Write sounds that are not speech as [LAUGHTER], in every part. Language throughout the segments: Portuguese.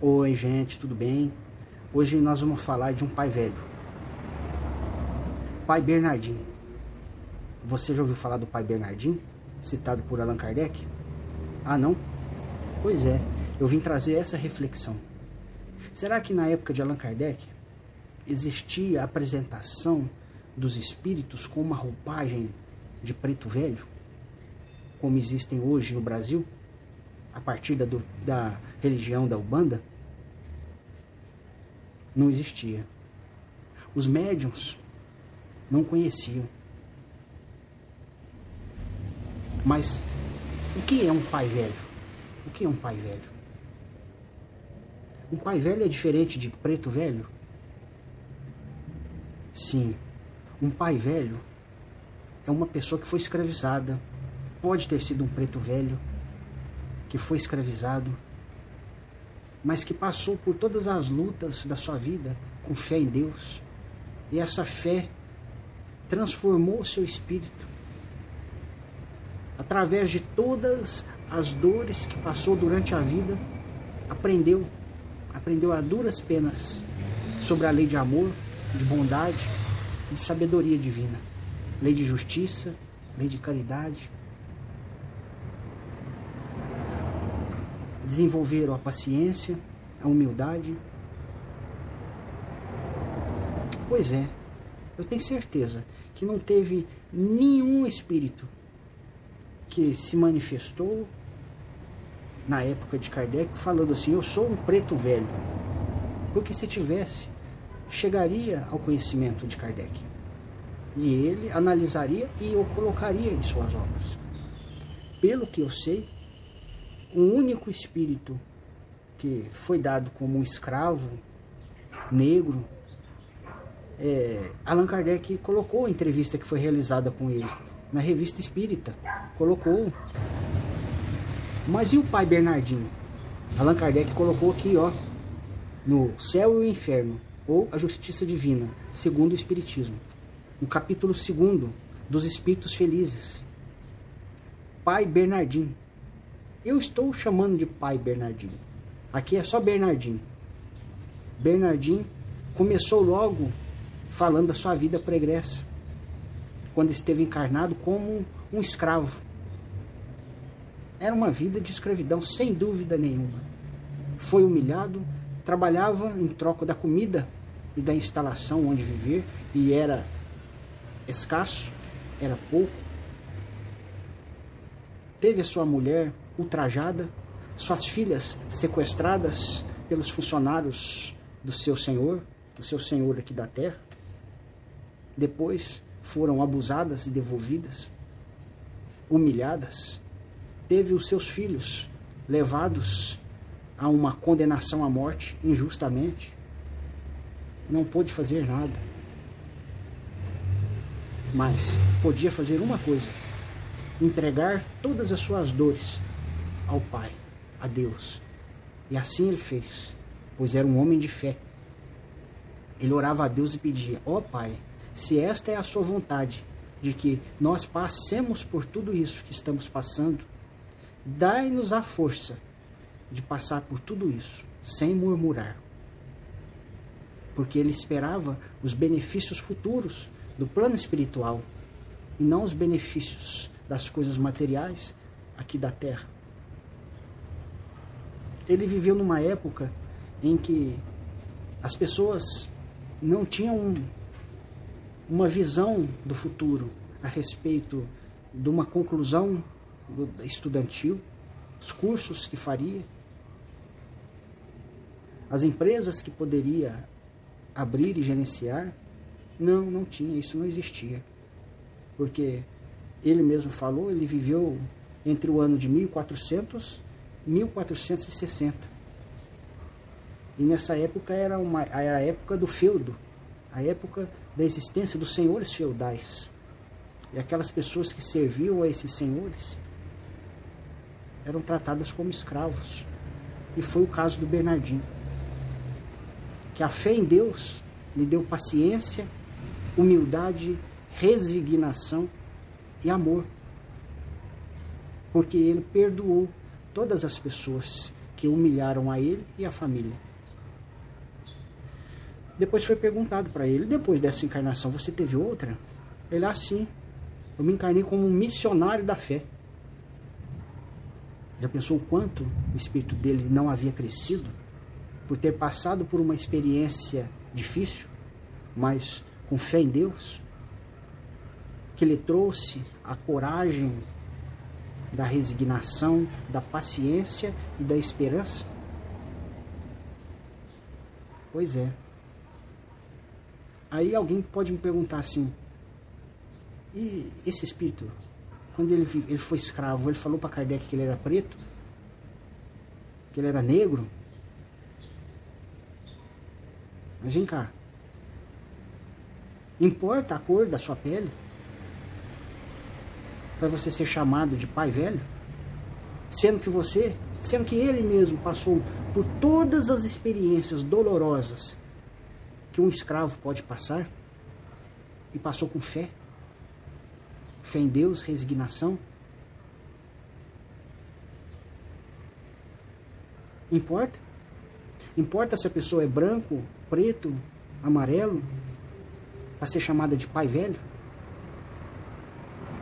Oi, gente, tudo bem? Hoje nós vamos falar de um pai velho. Pai Bernardinho. Você já ouviu falar do pai Bernardinho, citado por Allan Kardec? Ah, não? Pois é, eu vim trazer essa reflexão. Será que na época de Allan Kardec existia a apresentação dos espíritos com uma roupagem de preto velho, como existem hoje no Brasil? A partir da, do, da religião da Ubanda, não existia. Os médiums não conheciam. Mas o que é um pai velho? O que é um pai velho? Um pai velho é diferente de preto velho? Sim, um pai velho é uma pessoa que foi escravizada. Pode ter sido um preto velho, que foi escravizado, mas que passou por todas as lutas da sua vida com fé em Deus. E essa fé transformou o seu espírito. Através de todas as dores que passou durante a vida, aprendeu, aprendeu a duras penas sobre a lei de amor, de bondade de sabedoria divina, lei de justiça, lei de caridade, desenvolveram a paciência, a humildade. Pois é, eu tenho certeza que não teve nenhum espírito que se manifestou na época de Kardec falando assim: Eu sou um preto velho. Porque se tivesse, chegaria ao conhecimento de Kardec. E ele analisaria e o colocaria em suas obras. Pelo que eu sei, um único espírito que foi dado como um escravo negro, é, Allan Kardec colocou a entrevista que foi realizada com ele na revista Espírita. Colocou. Mas e o pai Bernardinho? Allan Kardec colocou aqui, ó, no Céu e o Inferno, ou a Justiça Divina, segundo o Espiritismo. No capítulo 2 dos Espíritos Felizes. Pai Bernardinho. Eu estou chamando de pai Bernardinho. Aqui é só Bernardinho. Bernardinho começou logo falando da sua vida pregressa, quando esteve encarnado como um escravo. Era uma vida de escravidão, sem dúvida nenhuma. Foi humilhado, trabalhava em troca da comida e da instalação onde viver, e era escasso, era pouco. Teve a sua mulher ultrajada, suas filhas sequestradas pelos funcionários do seu senhor, do seu senhor aqui da terra. Depois foram abusadas e devolvidas, humilhadas. Teve os seus filhos levados a uma condenação à morte injustamente. Não pôde fazer nada. Mas podia fazer uma coisa: entregar todas as suas dores ao Pai, a Deus. E assim ele fez, pois era um homem de fé. Ele orava a Deus e pedia: Ó oh, Pai, se esta é a sua vontade, de que nós passemos por tudo isso que estamos passando, dai-nos a força de passar por tudo isso sem murmurar. Porque ele esperava os benefícios futuros do plano espiritual e não os benefícios das coisas materiais aqui da terra ele viveu numa época em que as pessoas não tinham uma visão do futuro a respeito de uma conclusão estudantil, os cursos que faria, as empresas que poderia abrir e gerenciar. Não, não tinha, isso não existia. Porque ele mesmo falou, ele viveu entre o ano de 1400 1460. E nessa época era, uma, era a época do feudo, a época da existência dos senhores feudais. E aquelas pessoas que serviam a esses senhores eram tratadas como escravos. E foi o caso do Bernardinho. Que a fé em Deus lhe deu paciência, humildade, resignação e amor. Porque ele perdoou todas as pessoas que humilharam a ele e a família. Depois foi perguntado para ele, depois dessa encarnação, você teve outra? Ele, assim, eu me encarnei como um missionário da fé. Já pensou o quanto o espírito dele não havia crescido? Por ter passado por uma experiência difícil, mas com fé em Deus, que lhe trouxe a coragem da resignação, da paciência e da esperança? Pois é. Aí alguém pode me perguntar assim: e esse espírito, quando ele, ele foi escravo, ele falou para Kardec que ele era preto? Que ele era negro? Mas vem cá. Importa a cor da sua pele? Para você ser chamado de pai velho? Sendo que você, sendo que ele mesmo passou por todas as experiências dolorosas que um escravo pode passar e passou com fé? Fé em Deus, resignação? Importa? Importa se a pessoa é branco, preto, amarelo, para ser chamada de pai velho?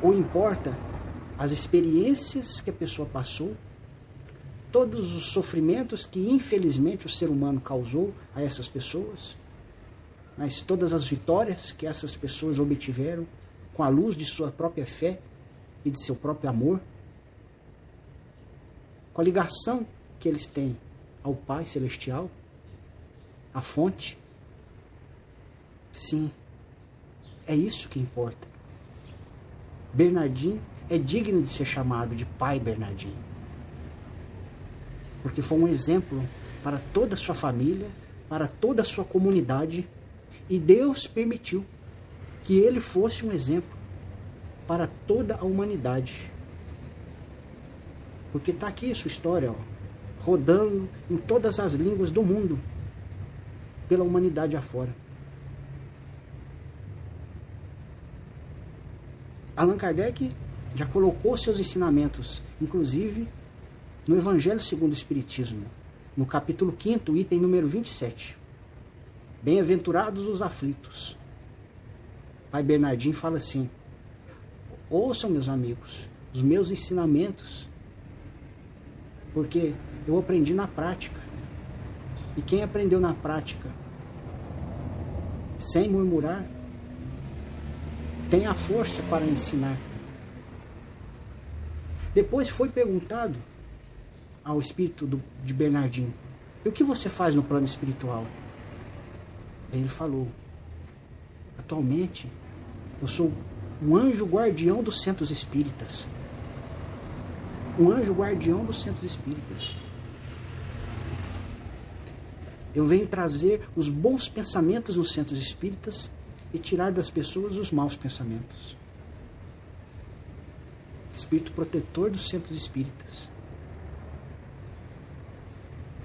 Ou importa as experiências que a pessoa passou, todos os sofrimentos que infelizmente o ser humano causou a essas pessoas, mas todas as vitórias que essas pessoas obtiveram com a luz de sua própria fé e de seu próprio amor, com a ligação que eles têm ao Pai Celestial, a fonte. Sim, é isso que importa. Bernardinho é digno de ser chamado de Pai Bernardinho. Porque foi um exemplo para toda a sua família, para toda a sua comunidade, e Deus permitiu que ele fosse um exemplo para toda a humanidade. Porque está aqui a sua história, ó, rodando em todas as línguas do mundo, pela humanidade afora. Allan Kardec já colocou seus ensinamentos, inclusive no Evangelho segundo o Espiritismo, no capítulo 5, item número 27. Bem-aventurados os aflitos. Pai Bernardinho fala assim: Ouçam, meus amigos, os meus ensinamentos, porque eu aprendi na prática. E quem aprendeu na prática, sem murmurar, tem a força para ensinar. Depois foi perguntado ao espírito do, de Bernardinho: E o que você faz no plano espiritual? Ele falou: Atualmente, eu sou um anjo guardião dos centros espíritas. Um anjo guardião dos centros espíritas. Eu venho trazer os bons pensamentos nos centros espíritas e tirar das pessoas os maus pensamentos. Espírito protetor dos centros espíritas.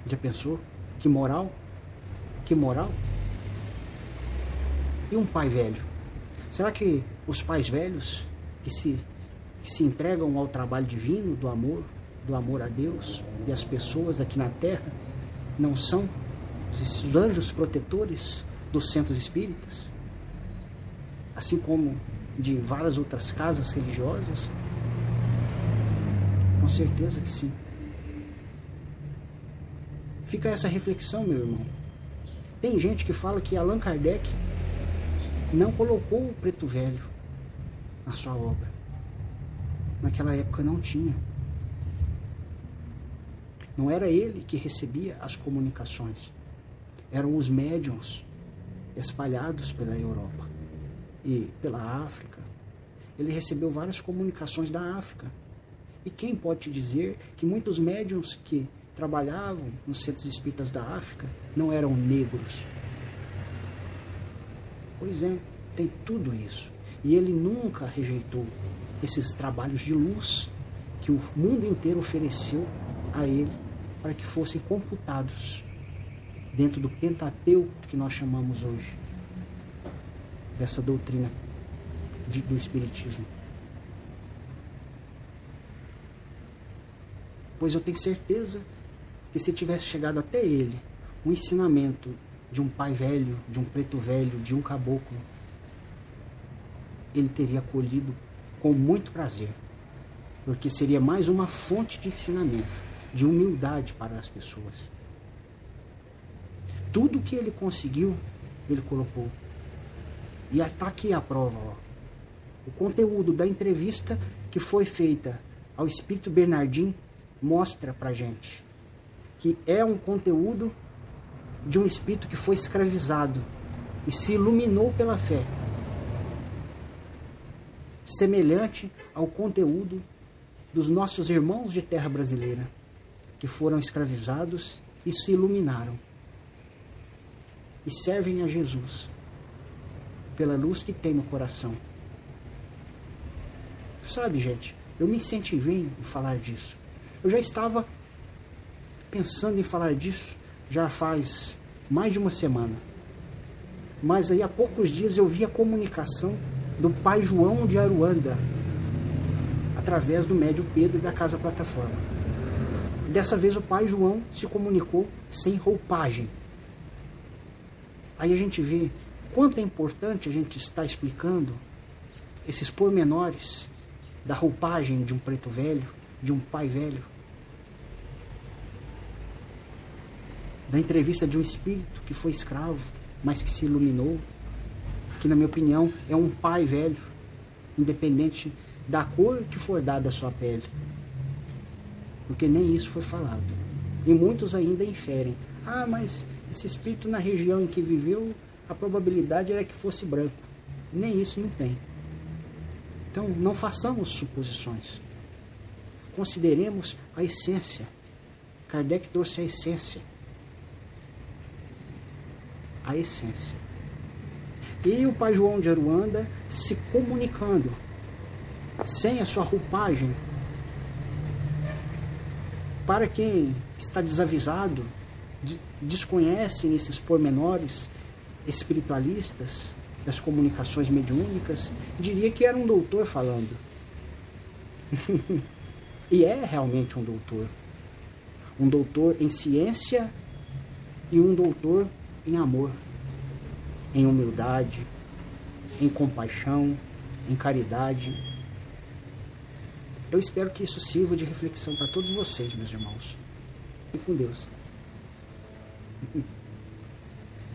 Já pensou? Que moral? Que moral? E um pai velho? Será que os pais velhos que se, que se entregam ao trabalho divino do amor, do amor a Deus e as pessoas aqui na terra, não são os anjos protetores dos centros espíritas? Assim como de várias outras casas religiosas? Com certeza que sim. Fica essa reflexão, meu irmão. Tem gente que fala que Allan Kardec não colocou o preto velho na sua obra. Naquela época não tinha. Não era ele que recebia as comunicações. Eram os médiums espalhados pela Europa e pela África. Ele recebeu várias comunicações da África. E quem pode dizer que muitos médiums que trabalhavam nos centros espíritas da África não eram negros? Pois é, tem tudo isso. E ele nunca rejeitou esses trabalhos de luz que o mundo inteiro ofereceu a ele para que fossem computados dentro do Pentateuco que nós chamamos hoje, dessa doutrina de, do Espiritismo. Pois eu tenho certeza que se tivesse chegado até ele um ensinamento de um pai velho, de um preto velho, de um caboclo, ele teria acolhido com muito prazer, porque seria mais uma fonte de ensinamento, de humildade para as pessoas. Tudo que ele conseguiu, ele colocou. E está aqui a prova. Ó. O conteúdo da entrevista que foi feita ao Espírito Bernardim mostra para gente que é um conteúdo de um espírito que foi escravizado e se iluminou pela fé, semelhante ao conteúdo dos nossos irmãos de terra brasileira, que foram escravizados e se iluminaram e servem a Jesus pela luz que tem no coração. Sabe, gente, eu me incentivei em falar disso. Eu já estava pensando em falar disso já faz mais de uma semana. Mas aí há poucos dias eu vi a comunicação do pai João de Aruanda através do médio Pedro da Casa Plataforma. Dessa vez o pai João se comunicou sem roupagem. Aí a gente vê quanto é importante a gente estar explicando esses pormenores da roupagem de um preto velho, de um pai velho. Da entrevista de um espírito que foi escravo, mas que se iluminou, que na minha opinião é um pai velho, independente da cor que for dada à sua pele. Porque nem isso foi falado. E muitos ainda inferem: ah, mas esse espírito na região em que viveu, a probabilidade era que fosse branco. Nem isso não tem. Então, não façamos suposições. Consideremos a essência. Kardec trouxe a essência. A essência. E o pai João de Aruanda se comunicando, sem a sua roupagem. Para quem está desavisado, desconhece esses pormenores espiritualistas, das comunicações mediúnicas, diria que era um doutor falando. [LAUGHS] e é realmente um doutor. Um doutor em ciência e um doutor em amor, em humildade, em compaixão, em caridade. Eu espero que isso sirva de reflexão para todos vocês, meus irmãos. E com Deus. [LAUGHS]